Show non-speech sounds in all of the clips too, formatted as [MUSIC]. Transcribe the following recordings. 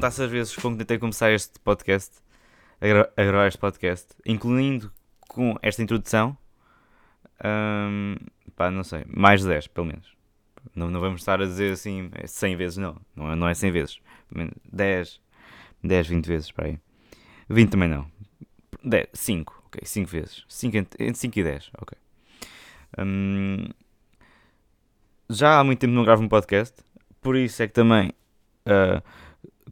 contasse as vezes com que tentei começar este podcast, a, gra a gravar este podcast, incluindo com esta introdução, hum, pá, não sei, mais de 10, pelo menos. Não, não vamos estar a dizer assim 100 vezes, não. Não é, não é 100 vezes. 10, 10, 20 vezes, para aí. 20 também não. 10, 5, ok, 5 vezes. 5, entre 5 e 10, ok. Hum, já há muito tempo não gravo um podcast, por isso é que também, uh,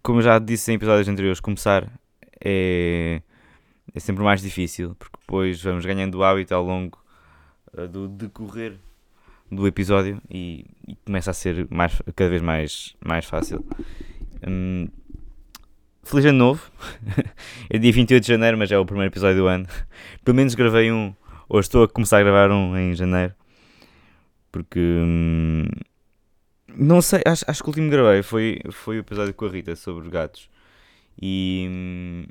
como já disse em episódios anteriores, começar é, é sempre mais difícil, porque depois vamos ganhando o hábito ao longo uh, do decorrer do episódio e, e, começa a ser mais, cada vez mais, mais fácil. Hum, feliz ano novo! [LAUGHS] é dia 28 de janeiro, mas é o primeiro episódio do ano. Pelo menos gravei um, ou estou a começar a gravar um em janeiro. Porque. Hum, não sei, acho, acho que o último que gravei foi, foi o episódio com a Rita sobre gatos. E. Hum,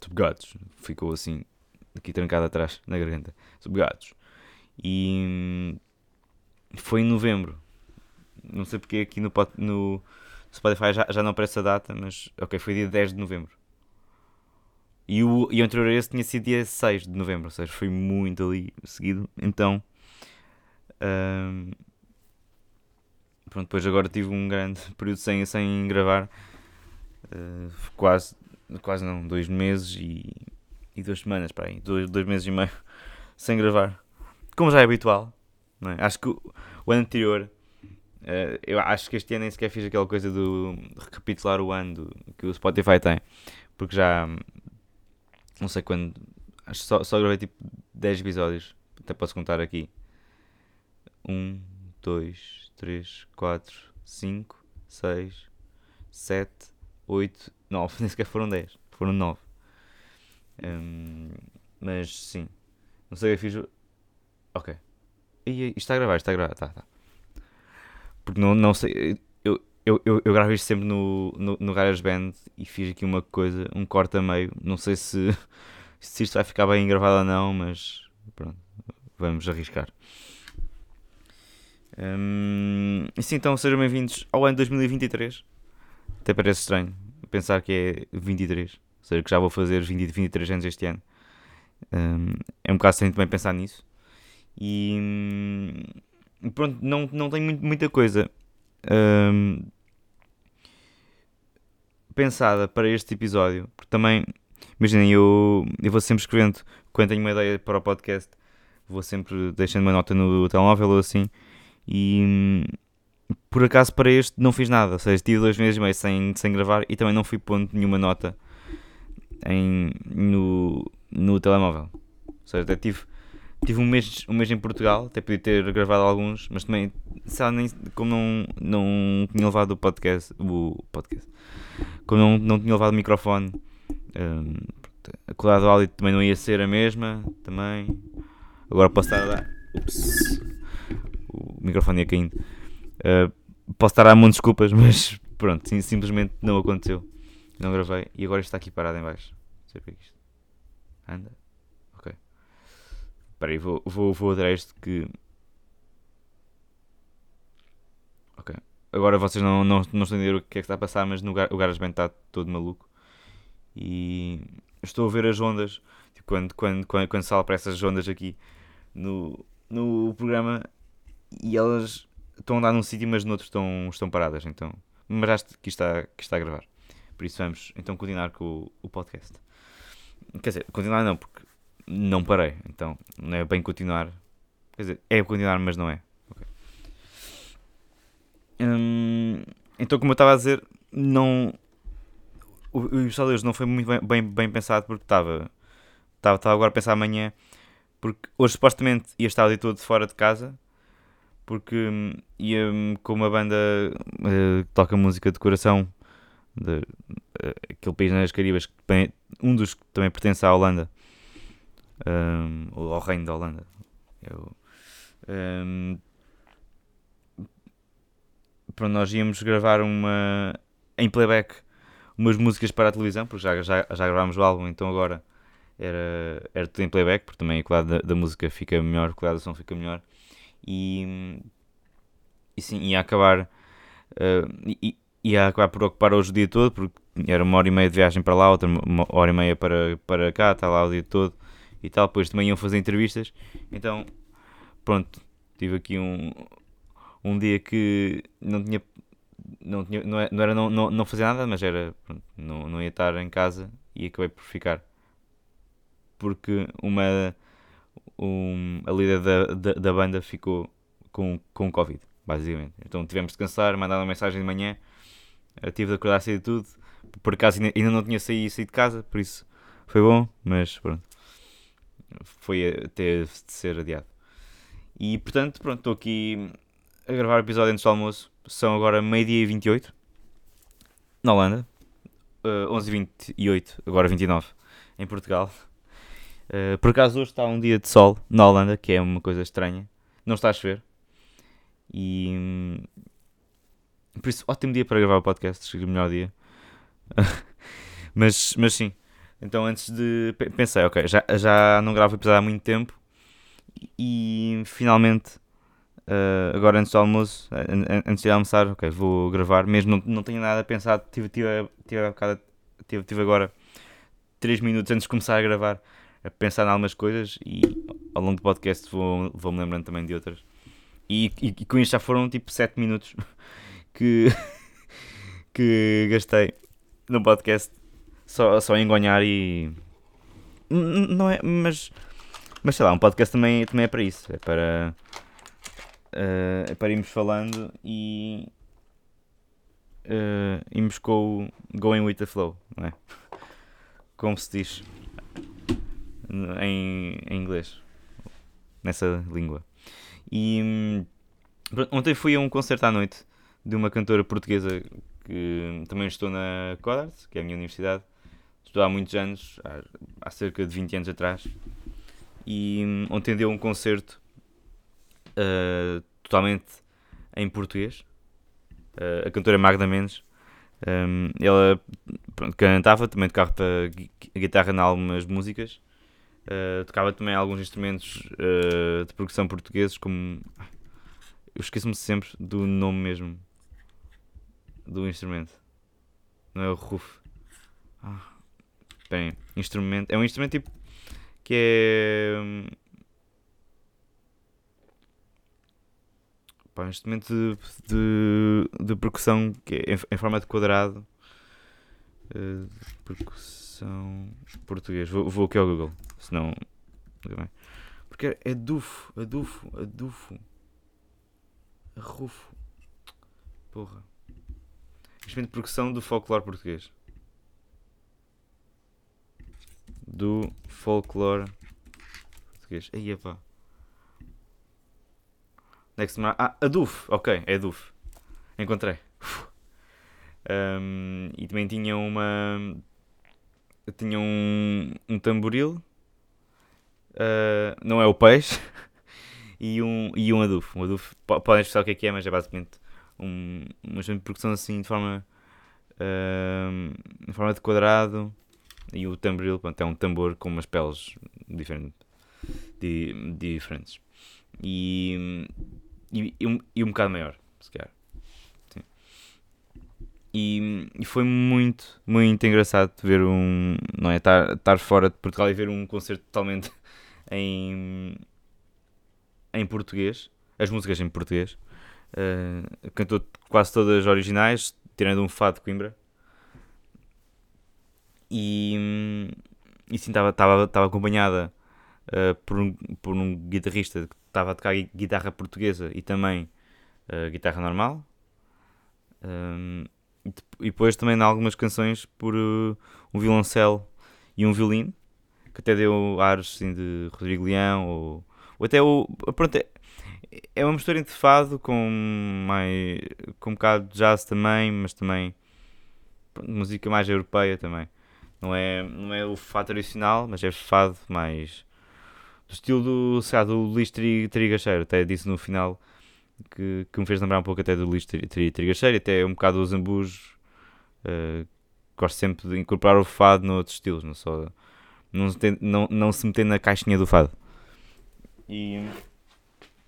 sobre gatos. Ficou assim, aqui trancado atrás, na garganta. Sobre gatos. E. Hum, foi em novembro. Não sei porque aqui no, no Spotify já, já não aparece a data, mas. Ok, foi dia 10 de novembro. E o, e o anterior a esse tinha sido dia 6 de novembro, ou seja, foi muito ali seguido. Então. Um, pronto, depois agora tive um grande [LAUGHS] período sem, sem gravar. Uh, quase, quase não, dois meses e, e duas semanas, para aí, dois, dois meses e meio [LAUGHS] sem gravar. Como já é habitual, é? acho que o, o ano anterior, uh, eu acho que este ano nem sequer fiz aquela coisa do recapitular o ano do, que o Spotify tem, porque já não sei quando, acho que só, só gravei tipo 10 episódios, até posso contar aqui. 1, 2, 3, 4, 5, 6, 7, 8, 9. Nem sequer foram 10, foram 9. Um, mas sim, não sei que fiz. Ok. E, isto está a gravar, está a gravar, tá, tá. Porque não, não sei. Eu, eu, eu, eu gravo isto sempre no, no, no GarageBand e fiz aqui uma coisa, um corte a meio. Não sei se, [LAUGHS] se isto vai ficar bem gravado ou não, mas pronto, vamos arriscar. Hum, sim, então sejam bem-vindos ao ano 2023. Até parece estranho pensar que é 23, ou seja, que já vou fazer 20, 23 anos este ano. Hum, é um bocado estranho também pensar nisso. E hum, pronto, não, não tenho muito, muita coisa hum, pensada para este episódio, porque também, imaginem, eu, eu vou sempre escrevendo quando tenho uma ideia para o podcast, vou sempre deixando uma nota no telemóvel ou assim e por acaso para este não fiz nada, ou seja, tive dois meses e meio sem, sem gravar e também não fui pondo nenhuma nota em, no, no telemóvel. Ou seja, até tive, tive um, mês, um mês em Portugal, até podia ter gravado alguns, mas também, nem, como não, não tinha levado o podcast, o podcast, como não, não tinha levado o microfone, um, a qualidade do áudio também não ia ser a mesma, também. Agora posso estar a dar. Ups o microfone ia caindo. Uh, posso estar a dar desculpas, [LAUGHS] mas pronto, sim, simplesmente não aconteceu. Não gravei e agora está aqui parado em baixo. Não sei o que é isto. Anda. Ok. Espera aí, vou, vou, vou atrás isto que. Ok. Agora vocês não, não, não estão a entender o que é que está a passar, mas no, o GarageBand está todo maluco. E estou a ver as ondas. Tipo, quando, quando, quando, quando sala para essas ondas aqui no, no programa, e elas estão a andar num sítio, mas noutro estão, estão paradas. Então, mas acho que está, que está a gravar. Por isso vamos então continuar com o, o podcast. Quer dizer, continuar não, porque não parei. Então, não é bem continuar. Quer dizer, é continuar, mas não é. Okay. Hum, então, como eu estava a dizer, não. O, o hoje não foi muito bem, bem, bem pensado porque estava. Estava, agora a pensar amanhã. Porque hoje supostamente ia estar ali todo fora de casa porque hum, ia com uma banda uh, toca música de coração de, uh, aquele país nas Caribas, que um dos que também pertence à Holanda, um, ou ao Reino da Holanda. Eu, um, pronto, nós íamos gravar uma em playback umas músicas para a televisão, porque já, já, já gravámos o álbum, então agora era, era tudo em playback, porque também a qualidade da, da música fica melhor, a qualidade do som fica melhor e, e sim, ia acabar. Uh, ia acabar por ocupar hoje o dia todo, porque era uma hora e meia de viagem para lá, outra uma hora e meia para, para cá, está lá o dia todo e tal. Depois também iam fazer entrevistas. Então, pronto, tive aqui um, um dia que não tinha. Não, tinha, não, é, era não, não, não nada, mas era. Pronto, não, não ia estar em casa e acabei por ficar. Porque uma. Um, a líder da, da, da banda ficou com, com Covid, basicamente. Então tivemos de descansar, mandar uma mensagem de manhã. Tive de acordar cedo tudo. Por acaso ainda, ainda não tinha saído, saído de casa, por isso foi bom, mas pronto. Foi ter de ser adiado. E portanto, pronto, estou aqui a gravar o episódio antes do almoço. São agora meio-dia e 28 na Holanda. Uh, 11h28, agora 29 em Portugal. Uh, por acaso hoje está um dia de sol na Holanda, que é uma coisa estranha. Não está a chover. E hum, por isso, ótimo dia para gravar o podcast. Cheguei o melhor dia. [LAUGHS] mas, mas sim. Então antes de. Pensei, ok, já, já não gravo episódio há muito tempo. E, finalmente Uh, agora antes do almoço, antes de almoçar, ok, vou gravar, mesmo não, não tenho nada pensado, tive, tive, tive, tive agora 3 minutos antes de começar a gravar a pensar em algumas coisas e ao longo do podcast vou, vou lembrando também de outras. E, e, e com isto já foram tipo 7 minutos [LAUGHS] que, [LAUGHS] que gastei no podcast só, só engonhar e. Não é, mas, mas sei lá, um podcast também, também é para isso, é para uh, para irmos falando e uh, irmos com o going with the flow, não é? [LAUGHS] Como se diz em, em inglês, nessa língua. E ontem fui a um concerto à noite de uma cantora portuguesa que também estou na Codart, que é a minha universidade. Estou há muitos anos, há, há cerca de 20 anos atrás. E ontem deu um concerto uh, totalmente em português. Uh, a cantora Magda Mendes. Um, ela pronto, cantava, também tocava guitarra em algumas músicas. Uh, tocava também alguns instrumentos uh, de produção portugueses, como. Eu esqueço-me sempre do nome mesmo do instrumento. Não é o roof. Ah, bem, instrumento. É um instrumento tipo que é. Hum, Pá, um instrumento de, de, de, percussão que é em, em forma de quadrado. Uh, percussão português. Vou, vou aqui ao Google, senão. Porque é, é dufo, adufo, adufo. Arrufo. Porra. Instrumento de percussão do folclore português. Do folclore português. Aí, pá. Next Mar ah, Aduf, ok, é Aduf. Encontrei. Um, e também tinha uma. Tinha um, um tamboril. Uh, não é o peixe. [LAUGHS] e um, e um adufo. Um adufo, podem expressar o que é que é, mas é basicamente um, uma produção assim de forma. Uh, forma de quadrado. E o tamboril, pronto, é um tambor com umas peles diferentes. Di, diferentes. E e, e, um, e um bocado maior, se calhar. E, e, foi muito, muito engraçado ver um. Não é? Estar fora de Portugal e ver um concerto totalmente em. em português. As músicas em português. Uh, cantou quase todas originais, tirando um fado de Coimbra. E, e sim, estava acompanhada uh, por, um, por um guitarrista estava a tocar guitarra portuguesa e também uh, guitarra normal. Um, e depois também em algumas canções por um violoncelo e um violino, que até deu ares assim, de Rodrigo Leão, ou, ou até o. Pronto, é, é uma mistura entre fado com, mais, com um bocado de jazz também, mas também pronto, música mais europeia também. Não é, não é o fado tradicional, mas é fado mais do estilo do, sei lá, do Luís Trigacheiro, até disse no final que, que me fez lembrar um pouco até do Luís Trigacheiro, até um bocado do Zambujo. Uh, gosto sempre de incorporar o fado noutros estilos, não só não não, não se meter na caixinha do fado. E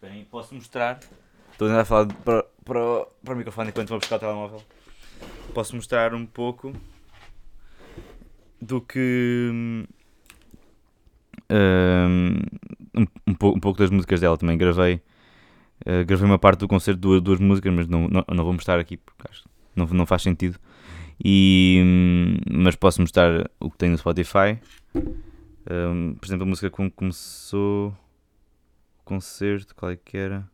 bem, posso mostrar. Estou a falar para, para, para o microfone enquanto vou buscar o telemóvel. posso mostrar um pouco do que. Um, um, um, pouco, um pouco das músicas dela também. Gravei, uh, gravei uma parte do concerto duas, duas músicas, mas não, não, não vou mostrar aqui porque acho não, não faz sentido. E, hum, mas posso mostrar o que tem no Spotify. Um, por exemplo, a música que começou o concerto, qual é que era?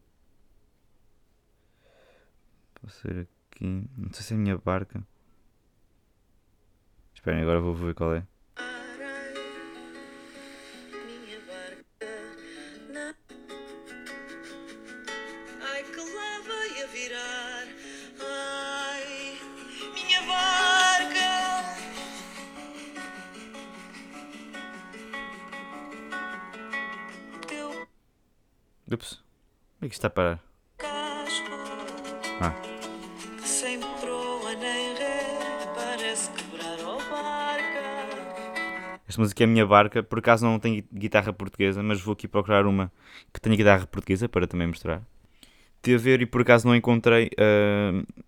Pode ser aqui. Não sei se é a minha barca. Esperem, agora vou ver qual é. Ups. Como é que está a parar? Ah. Sem proa nem ré, parece quebrar barca. Esta música é a minha barca, por acaso não tenho guitarra portuguesa, mas vou aqui procurar uma que tenha guitarra portuguesa para também mostrar. Tive a ver e por acaso não encontrei uh,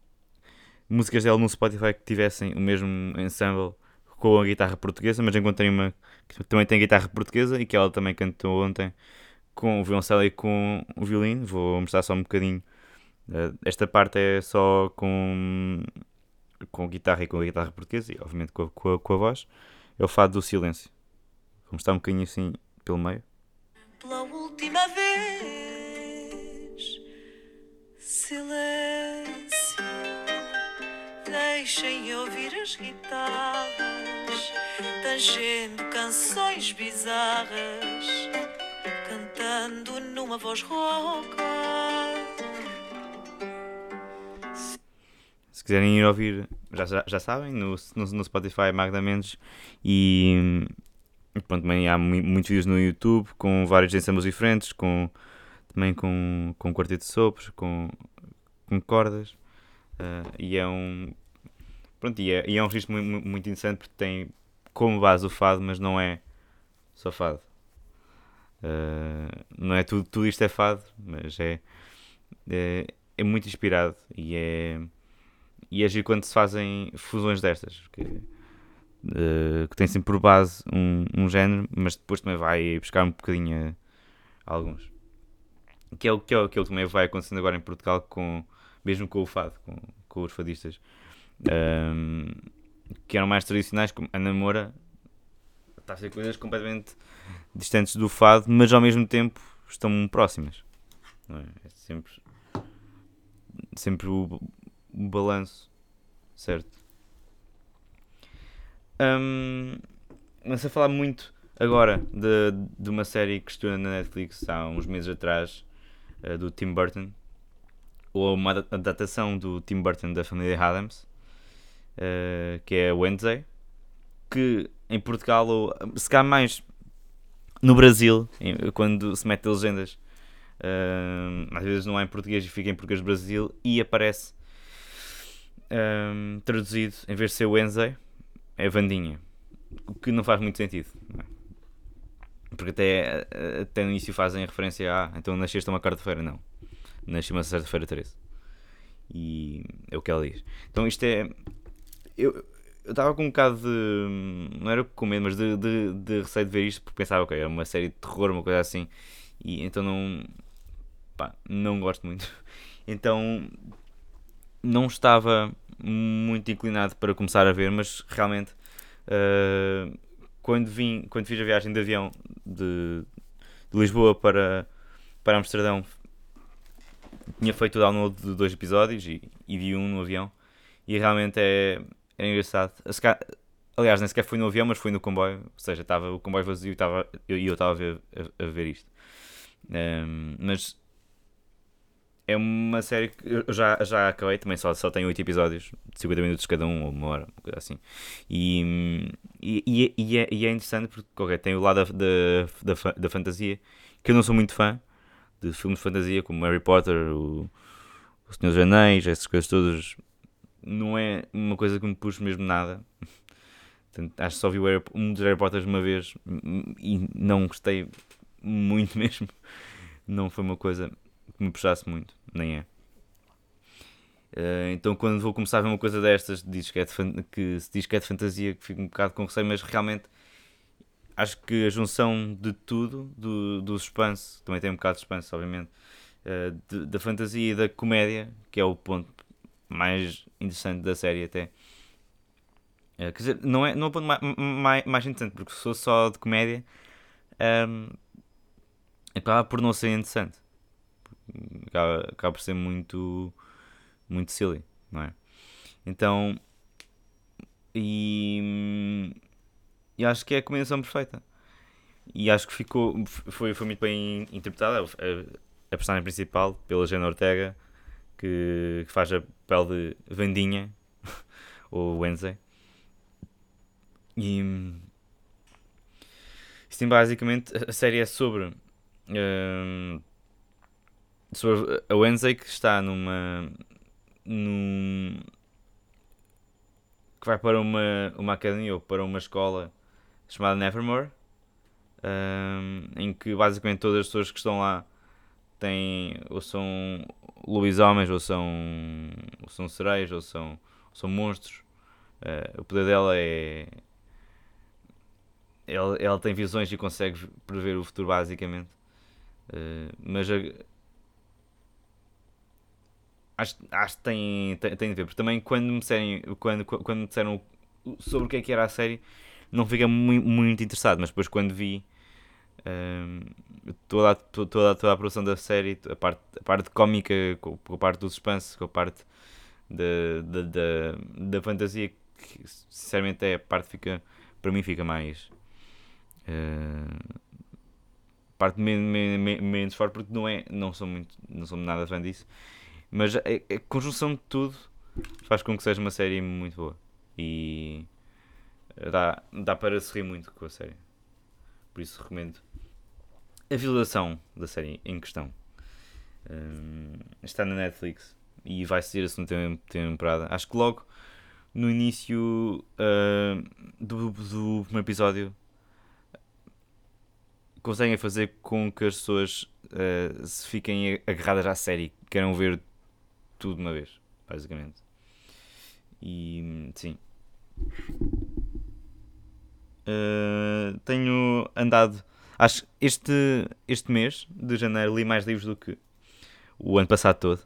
músicas dela no Spotify que tivessem o mesmo ensemble com a guitarra portuguesa, mas encontrei uma que também tem guitarra portuguesa e que ela também cantou ontem com o violoncelo e com o violino. Vou mostrar só um bocadinho. Uh, esta parte é só com, com guitarra e com a guitarra portuguesa e obviamente com a, com a, com a voz. É o fado do silêncio. Vou mostrar um bocadinho assim pelo meio. Pela última vez, silêncio. Deixem ouvir as guitarras, tangendo canções bizarras cantando numa voz rouca. Se quiserem ir ouvir, já, já, já sabem, no, no, no, Spotify Magda Mendes e pronto, também há muitos vídeos no YouTube com vários ensembles diferentes, com, também com, com quarteto de sopros, com, com cordas. Uh, e é um pronto, e é, e é um registro muito, muito interessante porque tem como base o fado, mas não é só fado. Uh, não é tudo, tudo isto é fado, mas é, é, é muito inspirado e é, e é giro quando se fazem fusões destas, que, uh, que tem sempre por base um, um género, mas depois também vai buscar um bocadinho a, a alguns. Que é, o, que, é, é o que também vai acontecendo agora em Portugal, com, mesmo com o fado, com, com os fadistas. Um, que eram mais tradicionais, como a namora, está a ser coisas completamente distantes do fado, mas ao mesmo tempo estão próximas. É? é? sempre, sempre o, o balanço, certo? Um, mas a falar muito agora de, de uma série que estou na Netflix há uns meses atrás, uh, do Tim Burton, ou uma adaptação do Tim Burton da família Adams, uh, que é Wednesday, que em Portugal, ou se calhar mais no Brasil, quando se mete legendas, às vezes não há em português e fica em português do Brasil e aparece um, traduzido, em vez de ser Wednesday, é Vandinha. O que não faz muito sentido. É? Porque até, até no início fazem referência a ah, então nasceste uma quarta-feira. Não. Nasci uma sexta-feira 13. E é o que ela diz. Então isto é. Eu, eu estava com um bocado de. Não era com medo, mas de, de, de receio de ver isto, porque pensava, ok, é uma série de terror, uma coisa assim, e então não. pá, não gosto muito. [LAUGHS] Então não estava muito inclinado para começar a ver, mas realmente uh, quando vim, quando fiz a viagem de avião de, de Lisboa para, para Amsterdão, tinha feito o download de dois episódios e, e vi um no avião, e realmente é era engraçado. Aliás, nem sequer fui no avião, mas fui no comboio. Ou seja, estava o comboio vazio e eu, estava a ver, a, a ver isto. Um, mas é uma série que eu já, já acabei, também só, só tem 8 episódios, de 50 minutos cada um, ou uma hora, uma coisa assim. E, e, e, é, e é interessante porque okay, tem o lado da, da, da, da, fantasia, que eu não sou muito fã de filmes de fantasia como Harry Potter, o, o Senhor dos Anéis, essas coisas todas não é uma coisa que me puxe mesmo nada. Portanto, acho que só vi um dos Harry Potters uma vez e não gostei muito [LAUGHS] mesmo. Não foi uma coisa que me puxasse muito, nem é. Uh, então quando vou começar a ver uma coisa destas, diz que, é de, que se diz que é de fantasia, que fico um bocado com receio, mas realmente acho que a junção de tudo, do, do suspense, também tem um bocado de suspense, obviamente, uh, da fantasia e da comédia, que é o ponto mais interessante da série até. Uh, quer dizer, não é, não é o ponto mais, mais, mais interessante, porque se fosse só de comédia, um, acaba por não ser interessante. Acaba, acaba por ser muito, muito silly, não é? Então, e, e acho que é a combinação perfeita. E acho que ficou, foi, foi muito bem interpretada. A, a personagem principal, pela Jenna Ortega, que, que faz a pele de Vandinha, [LAUGHS] ou Wednesday. E Sim, basicamente a série é sobre, uh, sobre a Wednesday que está numa. Num, que vai para uma, uma academia ou para uma escola chamada Nevermore, um, em que basicamente todas as pessoas que estão lá têm ou são lobisomens, ou são, ou são sereios, ou são, ou são monstros. Uh, o poder dela é ela, ela tem visões e consegue prever o futuro, basicamente. Uh, mas a, acho, acho que tem, tem, tem de ver, porque também quando me disserem, quando, quando me disseram sobre o que é que era a série, não fiquei muito, muito interessado, mas depois quando vi toda, toda, toda a produção da série, a parte, a parte cómica, com a parte do suspense, com a parte da, da, da, da fantasia, que sinceramente é a parte fica, para mim fica mais Uh, parte menos, menos, menos forte porque não, é, não, sou muito, não sou nada fã disso. Mas a, a, conjunção de tudo faz com que seja uma série muito boa. E dá, dá para se rir muito com a série. Por isso recomendo a visualização da série em questão. Um, está na Netflix e vai ser a segunda temporada. Acho que logo no início uh, do, do primeiro episódio conseguem fazer com que as pessoas uh, se fiquem agarradas à série, queiram ver tudo de uma vez, basicamente. E sim. Uh, tenho andado. Acho este, este mês de janeiro li mais livros do que o ano passado todo.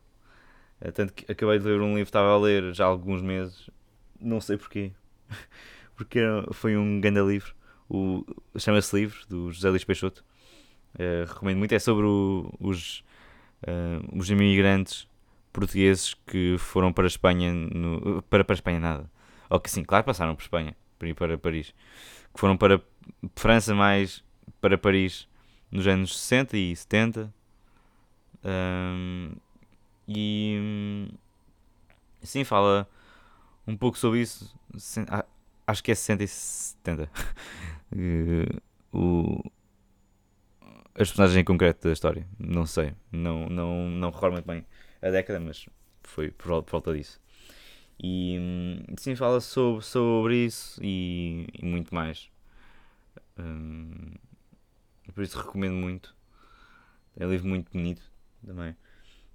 Uh, tanto que acabei de ler um livro que estava a ler já há alguns meses. Não sei porquê. [LAUGHS] Porque foi um grande livro o, chama-se Livro, do José Luís Peixoto. Uh, recomendo muito. É sobre o, os, os imigrantes portugueses que foram para a Espanha. No, para, para a Espanha, nada. Ou que sim, claro, passaram por Espanha para ir para Paris. Que foram para França, mais para Paris nos anos 60 e 70. Um, e sim, fala um pouco sobre isso. Acho que é 60 e 70. uh, [LAUGHS] o, as personagens em concreto da história. Não sei, não, não, não recordo muito bem a década, mas foi por volta disso. E hum, sim, fala sobre, sobre isso e, e muito mais. Hum, por isso recomendo muito. É um livro muito bonito também.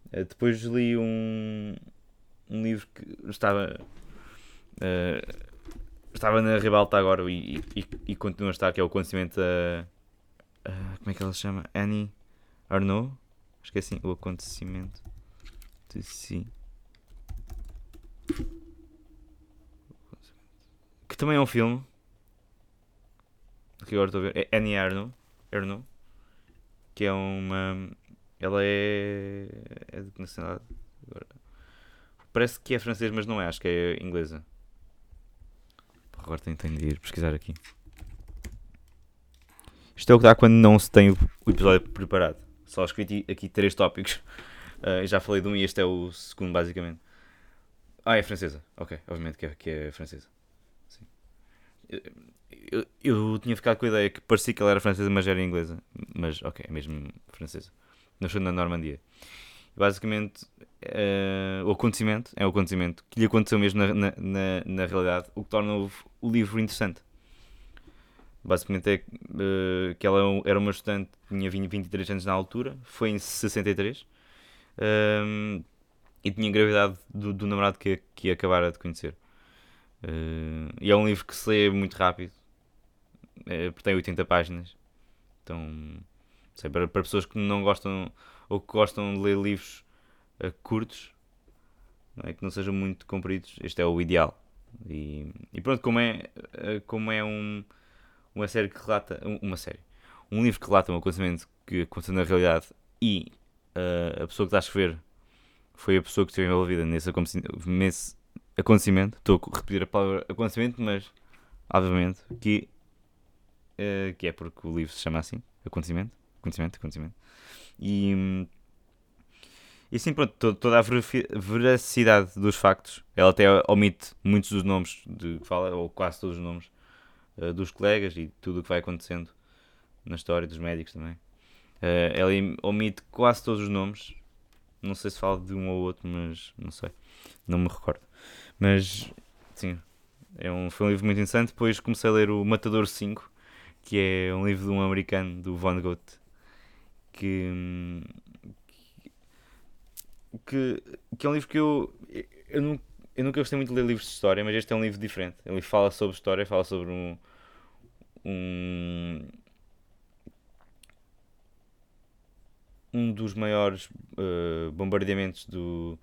Uh, depois li um, um livro que estava. Uh, estava na ribalta agora e, e, e, continua a estar, que é o acontecimento. Uh, como é que ela se chama? Annie Arnaud? Acho que é assim, o acontecimento de si. Que também é um filme. Que agora estou a ver. É Annie Arnaud. Arnaud que é uma. Ela é. É de que nacionalidade? Agora. Parece que é francês, mas não é, acho que é inglesa. Agora tenho, tenho de ir pesquisar aqui. Isto é o que dá quando não se tem o, episódio preparado. Só escrevi aqui três tópicos. Uh, [LAUGHS] já falei de um e este é o segundo, basicamente. Ah, é francesa. Ok, obviamente que é, que é francesa. Sim. Eu, eu, eu, tinha ficado com a ideia que parecia que ela era francesa, mas era inglesa. Mas, ok, é mesmo francesa. Nasceu na Normandia. Basicamente, uh, o acontecimento é o acontecimento que lhe aconteceu mesmo na, na, na, na realidade, o que torna o, o livro interessante. Basicamente é uh, que ela é era uma estudante, tinha 20, 23 anos na altura, foi em 63. Um, e tinha gravidade do, do namorado que, que ia acabar de conhecer. Uh, e é um livro que se lê muito rápido, é, porque tem 80 páginas. Então, sei, para, para pessoas que não gostam ou que gostam de ler livros uh, curtos, não é? que não sejam muito compridos, este é o ideal. E, e pronto, como é, como é um, uma série que relata. Uma série. Um livro que relata um acontecimento que aconteceu na realidade e a pessoa que está a escrever foi a pessoa que esteve envolvida nesse, nesse acontecimento. Estou a repetir a palavra acontecimento, mas obviamente que, uh, que é porque o livro se chama assim: acontecimento. Acontecimento, acontecimento. E. E sim, pronto, toda a veracidade dos factos, ela até omite muitos dos nomes de que fala, ou quase todos os nomes uh, dos colegas e tudo o que vai acontecendo na história dos médicos também. Uh, ela omite quase todos os nomes. Não sei se fala de um ou outro, mas não sei. Não me recordo. Mas, sim, é um, foi um livro muito interessante. Depois comecei a ler o Matador 5, que é um livro de um americano, do Von Gogh, que, que, que é um livro que eu, eu, não, eu nunca gostei muito de ler livros de história, mas este é um livro diferente. Ele fala sobre história, fala sobre um, um um dos maiores uh, bombardeamentos do,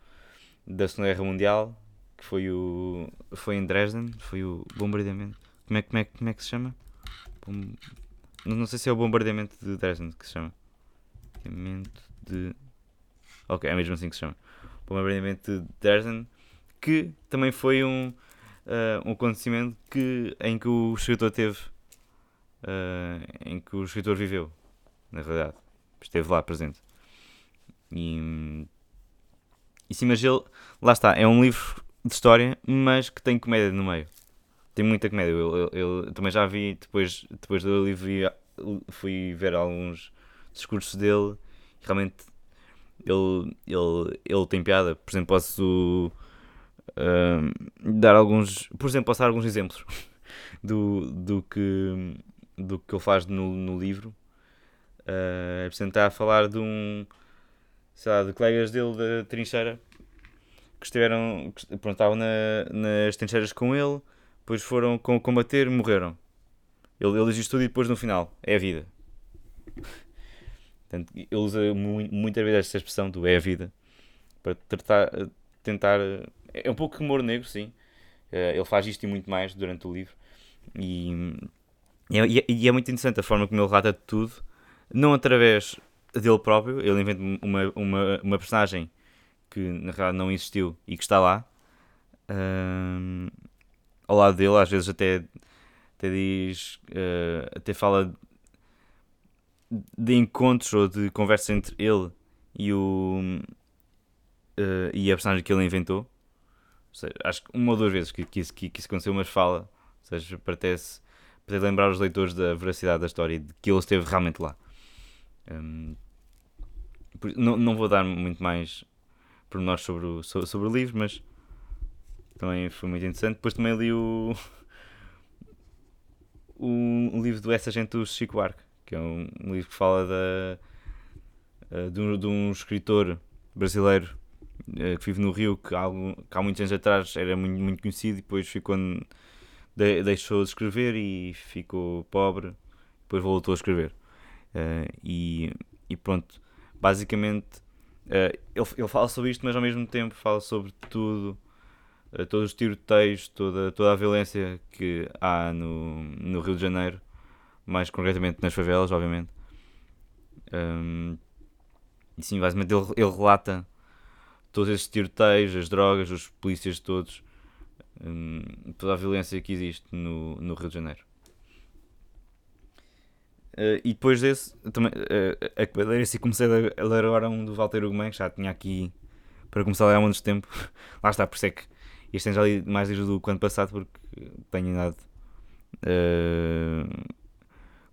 da Segunda Guerra Mundial, que foi o foi em Dresden, foi o bombardeamento. Como é, como é, como é que se chama? Bom, não, sei se é o bombardeamento de Dresden que se chama. Bombardeamento de Ok, é mesmo assim que se chama. Bombardeamento de Dresden, que também foi um, uh, um acontecimento que, em que o escritor teve. Uh, em que o escritor viveu, na realidade esteve lá presente. E, e mas ele, lá está, é um livro de história, mas que tem comédia no meio. Tem muita comédia. Eu, eu, eu também já vi, depois, depois do livro, fui ver alguns discursos dele realmente ele, ele, ele tem piada. Por exemplo, posso uh, dar alguns. Por exemplo, posso dar alguns exemplos [LAUGHS] do, do, que, do que ele faz no, no livro Uh, portanto, está a falar de um, sei lá, de colegas dele da trincheira que estiveram, que, pronto, estavam na, nas trincheiras com ele, depois foram combater e morreram. Ele, ele diz isto tudo e depois no final, é a vida. Portanto, ele usa muitas vezes esta expressão do é a vida para tratar, tentar. É um pouco humor negro, sim. Uh, ele faz isto e muito mais durante o livro. E, e, é, e é muito interessante a forma como ele relata tudo não através dele próprio, ele inventa uma, uma, uma personagem que na realidade não existiu e que está lá ao lado dele, às vezes até, até diz, uh, até fala de encontros ou de conversas entre ele e o uh, e a personagem que ele inventou. Seja, acho que uma ou duas vezes que, que, isso, que, que isso aconteceu, mas fala, ou seja, parece, para lembrar os leitores da veracidade da história e de que ele esteve realmente lá. Um, não, não vou dar muito mais pormenores sobre o, sobre, sobre o livro, mas também foi muito interessante. Depois também li [LAUGHS] o, o livro do Essa Gente do Chico Buarque, que é um, um livro que fala da, uh, de, um, de, um, escritor brasileiro uh, que vive no Rio, que há, que há muitos anos atrás era muito, muito conhecido e depois ficou, de, deixou de escrever e ficou pobre, depois voltou a escrever. Uh, e, e, pronto, basicamente uh, ele, ele fala sobre isto, mas ao mesmo tempo fala sobre tudo, uh, todos os tiroteios, toda, toda a violência que há no, no Rio de Janeiro, mais concretamente nas favelas, obviamente. Um, e sim, basicamente ele, ele relata todos esses tiroteios, as drogas, os polícias todos, um, toda a violência que existe no, no Rio de Janeiro. Uh, e depois desse, também, uh, acabei de e comecei a ler agora um do Walter Ugumem, que já tinha aqui para começar a ler há muito tempo. [LAUGHS] Lá está, por isso é que este ano já li mais livros do que ano passado, porque tenho idade. Uh,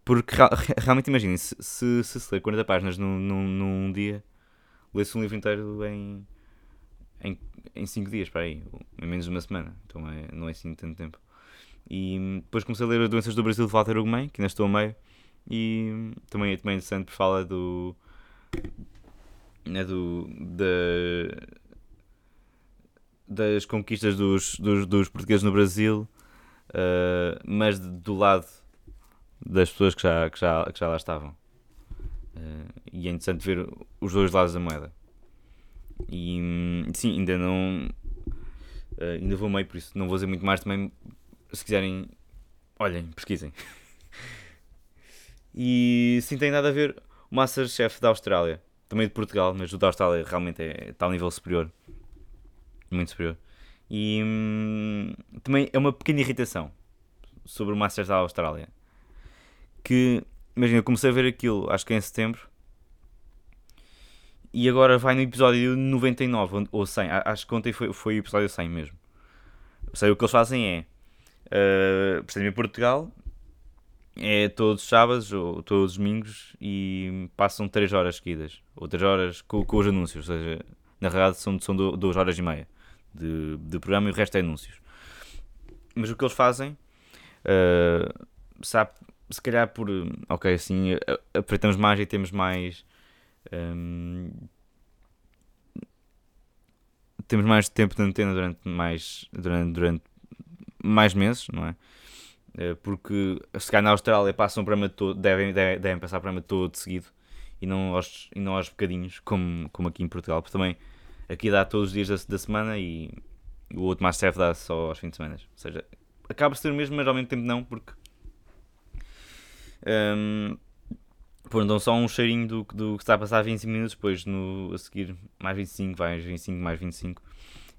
porque realmente imaginem, se, se, se, se ler 40 páginas num, num, num dia, lê-se um livro inteiro em, em, em 5 dias, para aí, em menos de uma semana. Então é, não é assim tanto tempo. E depois comecei a ler As Doenças do Brasil de Walter Ugumem, que ainda estou a meio e também, é também interessante porque fala do. Né, do da, das conquistas dos, dos, dos portugueses no Brasil, uh, mas do lado das pessoas que já, que já, que já lá estavam. Uh, e é interessante ver os dois lados da moeda. E sim, ainda não. Uh, ainda vou meio, por isso não vou dizer muito mais também. Se quiserem, olhem, pesquisem. [LAUGHS] e sim, tem nada a ver o Masterchef da Austrália, também de Portugal, mas o da Austrália realmente é, está a nível superior. Muito superior. E hum, também é uma pequena irritação sobre o Masters da Austrália. Que, imagina, eu comecei a ver aquilo, acho que em setembro, e agora vai no episódio 99 ou 100. Acho que ontem foi, foi o episódio 100 mesmo. Seja, o que eles fazem é. Uh, por exemplo, em Portugal é todos os sábados ou todos os domingos e passam 3 horas seguidas. Ou 3 horas com, com os anúncios. Ou seja, na realidade são, são 2 horas e meia de, de programa e o resto é anúncios. Mas o que eles fazem. Uh, sabe, se calhar por. Ok, assim, aproveitamos mais e temos mais um, temos mais tempo de antena durante mais, durante, durante mais meses, não é? Eh, porque se calhar na Austrália passam o programa todo, devem, devem, devem passar o programa todo seguido e não aos, e não aos bocadinhos, como, como aqui em Portugal, porque também aqui dá todos os dias da, da semana e o outro Masterchef dá só aos fins de semana. Ou seja, acaba por ser o mesmo, mas ao mesmo tempo não, porque um, Pô, então só um cheirinho do, do que está a passar 25 minutos, depois no, a seguir mais 25, mais 25, mais 25.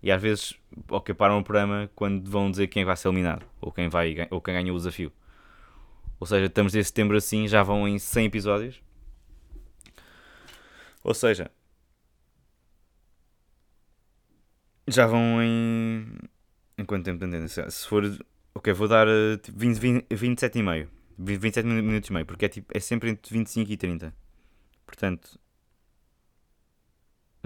E às vezes, ok, param o programa quando vão dizer quem vai ser eliminado, ou quem, vai, ou quem ganha o desafio. Ou seja, estamos em setembro assim, já vão em 100 episódios. Ou seja, já vão em. Em quanto tempo entendem? Se for. Ok, vou dar 20, 20, 27 e meio. 27 minutos e meio, porque é, tipo, é sempre entre 25 e 30. Portanto,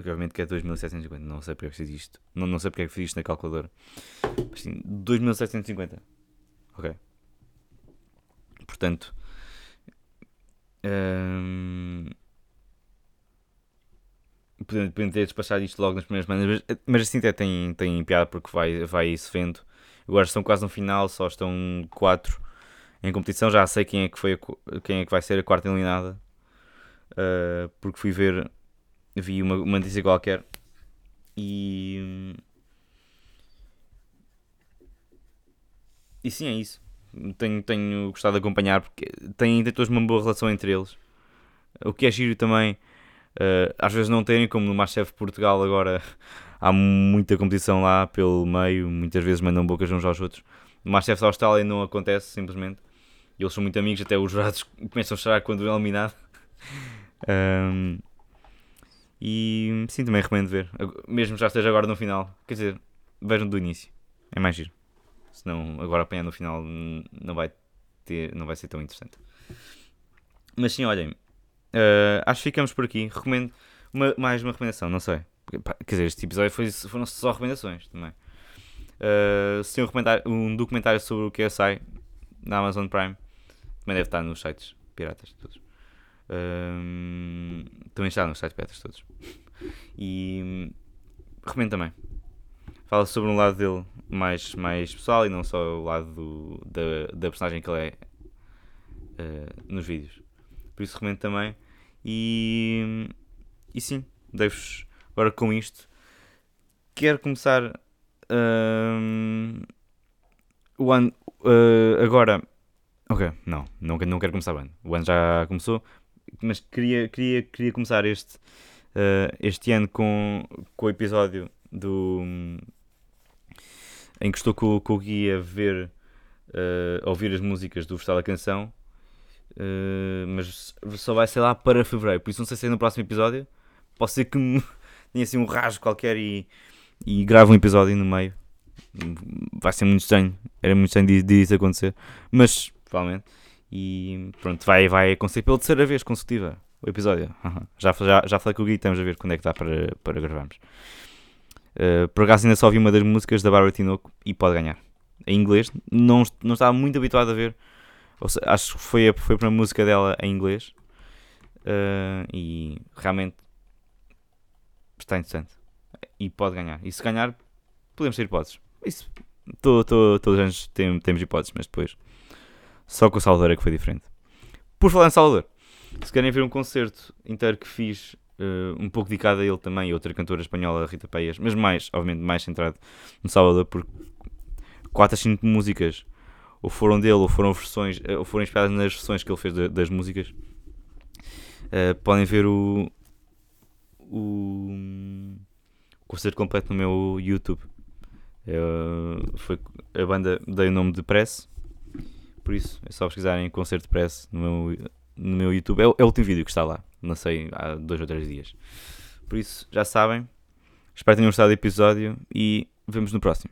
obviamente que é 2750, não sei porque é que fiz isto. Não, não sei porque é que fiz isto na calculadora. Mas sim, 2750. Ok. Portanto, hum, podem ter despachado isto logo nas primeiras semanas, mas, mas assim até tem, tem piada porque vai, vai se vendo. Agora estão quase no final, só estão 4 em competição já sei quem é que, foi a, quem é que vai ser a quarta eliminada. Uh, porque fui ver, vi uma, uma notícia qualquer e. E sim, é isso. Tenho, tenho gostado de acompanhar porque têm, têm todos uma boa relação entre eles. O que é giro também, uh, às vezes não terem, como no Masterchef Portugal agora há muita competição lá pelo meio, muitas vezes mandam bocas uns aos outros. No Masterchef da Austrália não acontece simplesmente eles são muito amigos, até os jurados [LAUGHS] começam a chorar quando é eliminado. [LAUGHS] um, e sim, também recomendo ver. Mesmo já esteja agora no final. Quer dizer, vejam do início. É mais giro. Senão agora apanhar no final não vai, ter, não vai ser tão interessante. Mas sim, olhem. Uh, acho que ficamos por aqui. Recomendo uma, mais uma recomendação, não sei. Quer dizer, este episódio foi, foram só recomendações também. Uh, se tem um, um documentário sobre o QSI na Amazon Prime, também deve estar nos sites piratas todos. Um, também está nos sites piratas todos. E recomendo também. Fala sobre um lado dele mais, mais pessoal e não só o lado do, da, da personagem que ele é uh, nos vídeos. Por isso recomendo também. E, e sim, deixo-vos agora com isto. Quero começar um, o ano uh, agora Ok, não, não, não quero começar o ano. O ano já começou, mas queria, queria, queria começar este, uh, este ano com, com o episódio do. em que estou com, com o Gui a ver, uh, ouvir as músicas do Festival da Canção, uh, mas só vai ser lá para fevereiro, por isso não sei se é no próximo episódio. Pode ser que [LAUGHS] tenha assim um rasgo qualquer e, e grave um episódio no meio. Vai ser muito estranho, era muito estranho de isso acontecer, mas provavelmente. E pronto, vai, vai acontecer pela terceira vez consecutiva o episódio. [LAUGHS] já, já, já falei com o Gui, estamos a ver quando é que dá para, para gravarmos. Uh, por acaso ainda só ouvi uma das músicas da Bárbara Tinoco e pode ganhar. Em inglês, não, não estava muito habituado a ver. Seja, acho que foi a, foi a primeira música dela em inglês. Uh, e realmente está interessante. E pode ganhar. E se ganhar, podemos ter hipóteses. Isso, todos os anos tem, temos hipóteses, mas depois só com o Salvador é que foi diferente. Por falar em Salvador, se querem ver um concerto inteiro que fiz, uh, um pouco dedicado a ele também, e outra cantora espanhola, Rita Peias, mas mais, obviamente, mais centrado no Salvador, porque 4 a 5 músicas ou foram dele, ou foram versões, eh, ou foram inspiradas nas versões que ele fez de, das músicas. Uh, podem ver o, o concerto completo no meu YouTube. Uh, foi, a banda dei o nome de Press, por isso é só pesquisarem concerto Press no meu, no meu YouTube. É, é o último vídeo que está lá, não sei, há dois ou três dias. Por isso, já sabem. Espero que tenham gostado do episódio e vemos no próximo.